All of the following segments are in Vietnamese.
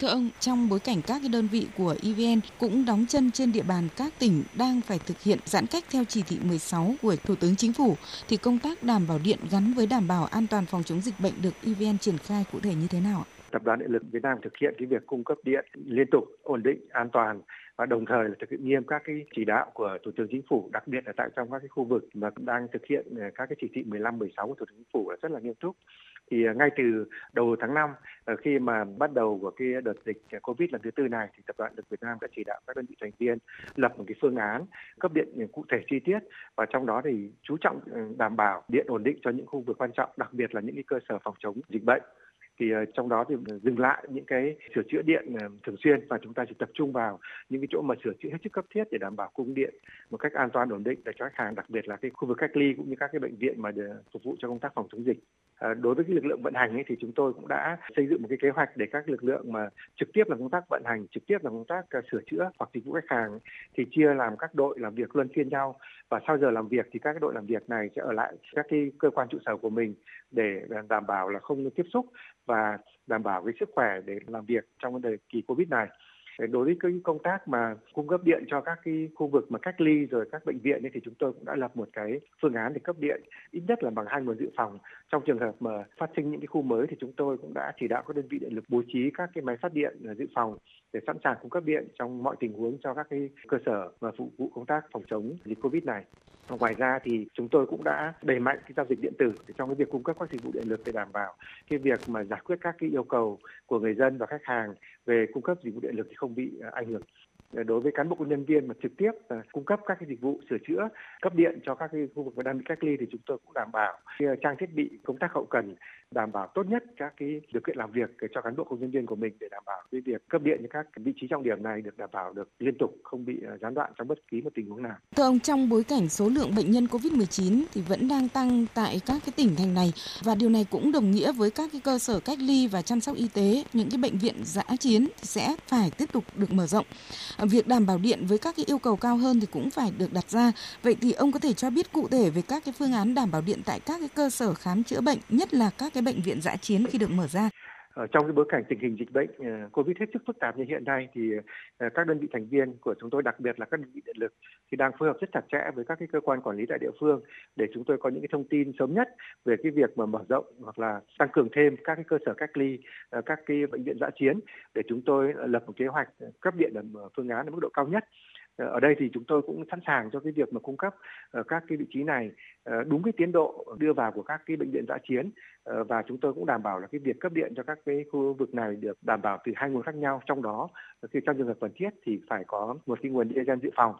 Thưa ông, trong bối cảnh các cái đơn vị của EVN cũng đóng chân trên địa bàn các tỉnh đang phải thực hiện giãn cách theo chỉ thị 16 của Thủ tướng Chính phủ, thì công tác đảm bảo điện gắn với đảm bảo an toàn phòng chống dịch bệnh được EVN triển khai cụ thể như thế nào ạ? Tập đoàn Điện lực Việt Nam thực hiện cái việc cung cấp điện liên tục, ổn định, an toàn và đồng thời là thực hiện nghiêm các cái chỉ đạo của Thủ tướng Chính phủ, đặc biệt là tại trong các cái khu vực mà đang thực hiện à, các cái chỉ thị 15, 16 của Thủ tướng Chính phủ là rất là nghiêm túc. Thì à, ngay từ đầu tháng 5 à, khi mà bắt đầu của cái đợt dịch Covid lần thứ tư này thì tập đoàn Điện lực Việt Nam đã chỉ đạo các đơn vị thành viên lập một cái phương án cấp điện cụ thể chi tiết và trong đó thì chú trọng ừ, đảm bảo điện ổn định cho những khu vực quan trọng, đặc biệt là những cái cơ sở phòng chống dịch bệnh thì ờ, trong đó thì ờ, dừng lại những cái sửa chữa điện ờ, thường xuyên và chúng ta chỉ tập trung vào những cái chỗ mà sửa chữa hết sức cấp thiết để đảm bảo cung điện một cách an toàn, ổn định để cho khách hàng, đặc biệt là cái khu vực cách ly cũng như các cái bệnh viện mà để phục vụ cho công tác phòng chống dịch. Ờ, đối với cái lực lượng vận hành ấy, thì chúng tôi cũng đã xây dựng một cái kế hoạch để các lực lượng mà trực tiếp làm công tác vận hành, trực tiếp làm công tác ờ, sửa chữa hoặc dịch vụ khách hàng thì chia làm các đội làm việc luân phiên nhau. Và sau giờ làm việc thì các đội làm việc này sẽ ở lại các cái cơ quan trụ sở của mình để ờ, đảm bảo là không tiếp xúc và đảm bảo cái sức khỏe để làm việc trong thời kỳ Covid này đối với cái công tác mà cung cấp điện cho các cái khu vực mà cách ly rồi các bệnh viện ấy, thì chúng tôi cũng đã lập một cái phương án để cấp điện ít nhất là bằng hai nguồn dự phòng. Trong trường hợp mà phát sinh những cái khu mới thì chúng tôi cũng đã chỉ đạo các đơn vị điện lực bố trí các cái máy phát điện à, dự phòng để sẵn sàng cung cấp điện trong mọi tình huống cho các cái cơ sở và phục vụ công tác phòng chống dịch covid này ngoài ra thì chúng tôi cũng đã đẩy mạnh cái giao dịch điện tử trong cái việc cung cấp các dịch vụ điện lực để đảm bảo cái việc mà giải quyết các cái yêu cầu của người dân và khách hàng về cung cấp dịch vụ điện lực thì không bị à, ảnh hưởng. Ờ, đối với cán bộ công nhân viên mà trực tiếp ờ, cung cấp các cái dịch vụ sửa chữa, cấp điện cho các cái khu vực đang bị cách ly thì chúng tôi cũng đảm bảo ờ, trang thiết bị công tác hậu cần đảm bảo tốt nhất các cái điều kiện làm việc cho cán bộ công nhân viên của mình để đảm bảo cái việc cấp điện cho các vị trí trọng điểm này được đảm bảo được liên tục không bị ờ, gián đoạn trong bất kỳ một tình huống nào. Thưa ông, trong bối cảnh số lượng bệnh nhân COVID-19 thì vẫn đang tăng tại các cái tỉnh thành này và điều này cũng đồng nghĩa với các cái cơ sở cách ly và chăm sóc y tế, những cái bệnh viện giã chiến sẽ phải tiếp tục được mở rộng. Ờ, việc đảm bảo điện với các cái yêu cầu cao hơn thì cũng phải được đặt ra. Vậy thì ông có thể cho biết cụ thể về các cái phương án đảm bảo điện tại các cái cơ sở khám chữa bệnh, nhất là các cái bệnh viện giã chiến khi được mở ra? Ở trong cái bối cảnh tình hình dịch bệnh ờ, Covid hết sức phức tạp như hiện nay thì ờ, các đơn vị thành viên của chúng tôi đặc biệt là các đơn vị điện lực thì đang phối hợp rất chặt chẽ với các cái cơ quan quản lý tại địa phương để chúng tôi có những cái thông tin sớm nhất về cái việc mà mở rộng hoặc là tăng cường thêm các cái cơ sở cách ly, các cái bệnh viện giã chiến để chúng tôi lập một kế hoạch cấp điện ở phương án ở mức độ cao nhất Ờ, ở đây thì chúng tôi cũng sẵn sàng cho cái việc mà cung cấp ờ, các cái vị trí này ờ, đúng cái tiến độ đưa vào của các cái bệnh viện giã chiến. Và chúng tôi cũng đảm bảo là cái việc cấp điện cho các cái khu vực này được đảm bảo từ hai nguồn khác nhau. Trong đó khi trong trường hợp cần thiết thì phải có một cái nguồn diesel dự phòng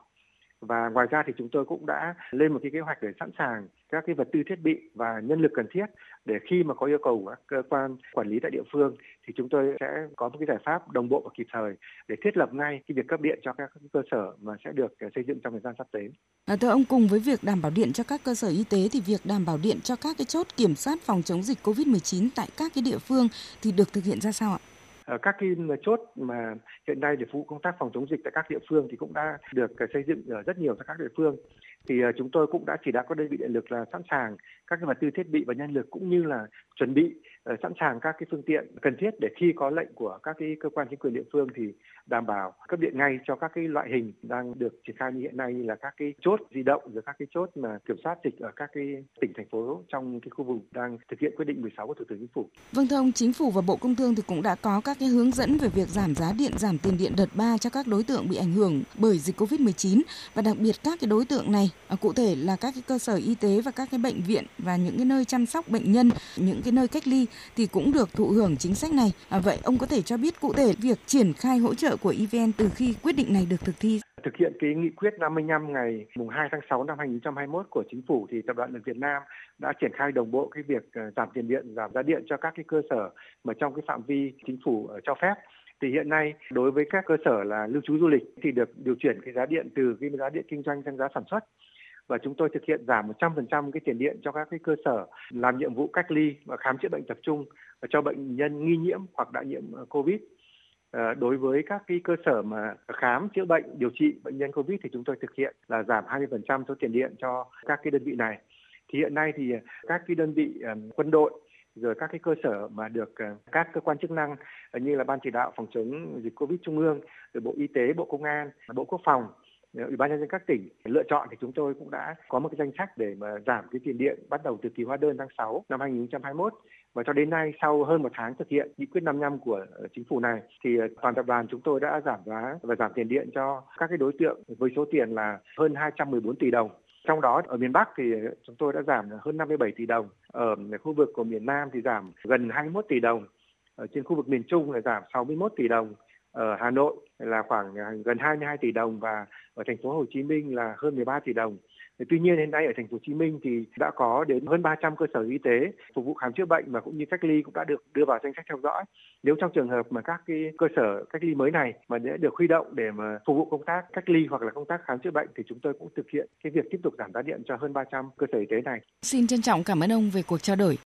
và ngoài ra thì chúng tôi cũng đã lên một cái kế hoạch để sẵn sàng các cái vật tư thiết bị và nhân lực cần thiết để khi mà có yêu cầu của các cơ quan quản lý tại địa phương thì chúng tôi sẽ có một cái giải pháp đồng bộ và kịp thời để thiết lập ngay cái việc cấp điện cho các cơ sở mà sẽ được ờ, xây dựng trong thời gian sắp tới. À, thưa ông cùng với việc đảm bảo điện cho các cơ sở y tế thì việc đảm bảo điện cho các cái chốt kiểm soát phòng chống dịch COVID-19 tại các cái địa phương thì được thực hiện ra sao ạ? Ờ, các cái ờ, chốt mà hiện nay để phục vụ công tác phòng chống dịch tại các địa phương thì cũng đã được ờ, xây dựng ở rất nhiều tại các địa phương. Thì chúng tôi cũng đã chỉ đạo các đơn vị điện lực là sẵn sàng các cái vật tư thiết bị và nhân lực cũng như là chuẩn bị sẵn sàng các cái phương tiện cần thiết để khi có lệnh của các cái cơ quan chính quyền địa phương thì đảm bảo cấp điện ngay cho các cái loại hình đang được triển khai như hiện nay như là các cái chốt di động rồi các cái chốt mà kiểm soát dịch ở các cái tỉnh thành phố trong cái khu vực đang thực hiện quyết định 16 của Thủ tướng Chính phủ. Vâng thưa ông, Chính phủ và Bộ Công Thương thì cũng đã có các cái hướng dẫn về việc giảm giá điện, giảm tiền điện đợt 3 cho các đối tượng bị ảnh hưởng bởi dịch Covid-19 và đặc biệt các cái đối tượng này cụ thể là các cái cơ sở y tế và các cái bệnh viện và những cái nơi chăm sóc bệnh nhân, những cái nơi cách ly thì cũng được thụ hưởng chính sách này. À, vậy ông có thể cho biết cụ thể việc triển khai hỗ trợ của EVN từ khi quyết định này được thực thi? Thực hiện cái nghị quyết 55 ngày mùng 2 tháng 6 năm 2021 của chính phủ thì Tập đoàn Điện Việt Nam đã triển khai đồng bộ cái việc ờ, giảm tiền điện, giảm giá điện cho các cái cơ sở mà trong cái phạm vi chính phủ ờ, cho phép thì hiện nay đối với các cơ sở là lưu trú du lịch thì được điều chuyển cái giá điện từ cái giá điện kinh doanh sang giá sản xuất và chúng tôi thực hiện giảm 100% cái tiền điện cho các cái cơ sở làm nhiệm vụ cách ly và khám chữa bệnh tập trung và cho bệnh nhân nghi nhiễm hoặc đã nhiễm ờ, COVID. Ờ, đối với các cái cơ sở mà khám chữa bệnh, điều trị bệnh nhân covid thì chúng tôi thực hiện là giảm 20% số tiền điện cho các cái đơn vị này thì hiện nay thì các cái đơn vị ờ, quân đội rồi các cái cơ sở mà được các cơ quan chức năng như là ban chỉ đạo phòng chống dịch covid trung ương, rồi bộ y tế, bộ công an, bộ quốc phòng ủy ban nhân dân các tỉnh lựa chọn thì chúng tôi cũng đã có một cái danh sách để mà giảm cái tiền điện bắt đầu từ kỳ hóa đơn tháng 6 năm 2021 và cho đến nay sau hơn một tháng thực hiện nghị quyết 55 của chính phủ này thì ờ, toàn tập đoàn chúng tôi đã giảm giá và giảm tiền điện cho các cái đối tượng với số tiền là hơn 214 tỷ đồng. Trong đó ở miền Bắc thì ờ, chúng tôi đã giảm hơn 57 tỷ đồng, ở khu vực của miền Nam thì giảm gần 21 tỷ đồng, ở trên khu vực miền Trung là giảm 61 tỷ đồng, ở Hà Nội là khoảng ờ, gần 22 tỷ đồng và ở thành phố Hồ Chí Minh là hơn 13 tỷ đồng. Tuy nhiên hiện nay ở thành phố Hồ Chí Minh thì đã có đến hơn 300 cơ sở y tế phục vụ khám chữa bệnh và cũng như cách ly cũng đã được đưa vào danh sách theo dõi. Nếu trong trường hợp mà các cái cơ sở cách ly mới này mà đã được huy động để mà phục vụ công tác cách ly hoặc là công tác khám chữa bệnh thì chúng tôi cũng thực hiện cái việc tiếp tục giảm giá điện cho hơn 300 cơ sở y tế này. Xin trân trọng cảm ơn ông về cuộc trao đổi.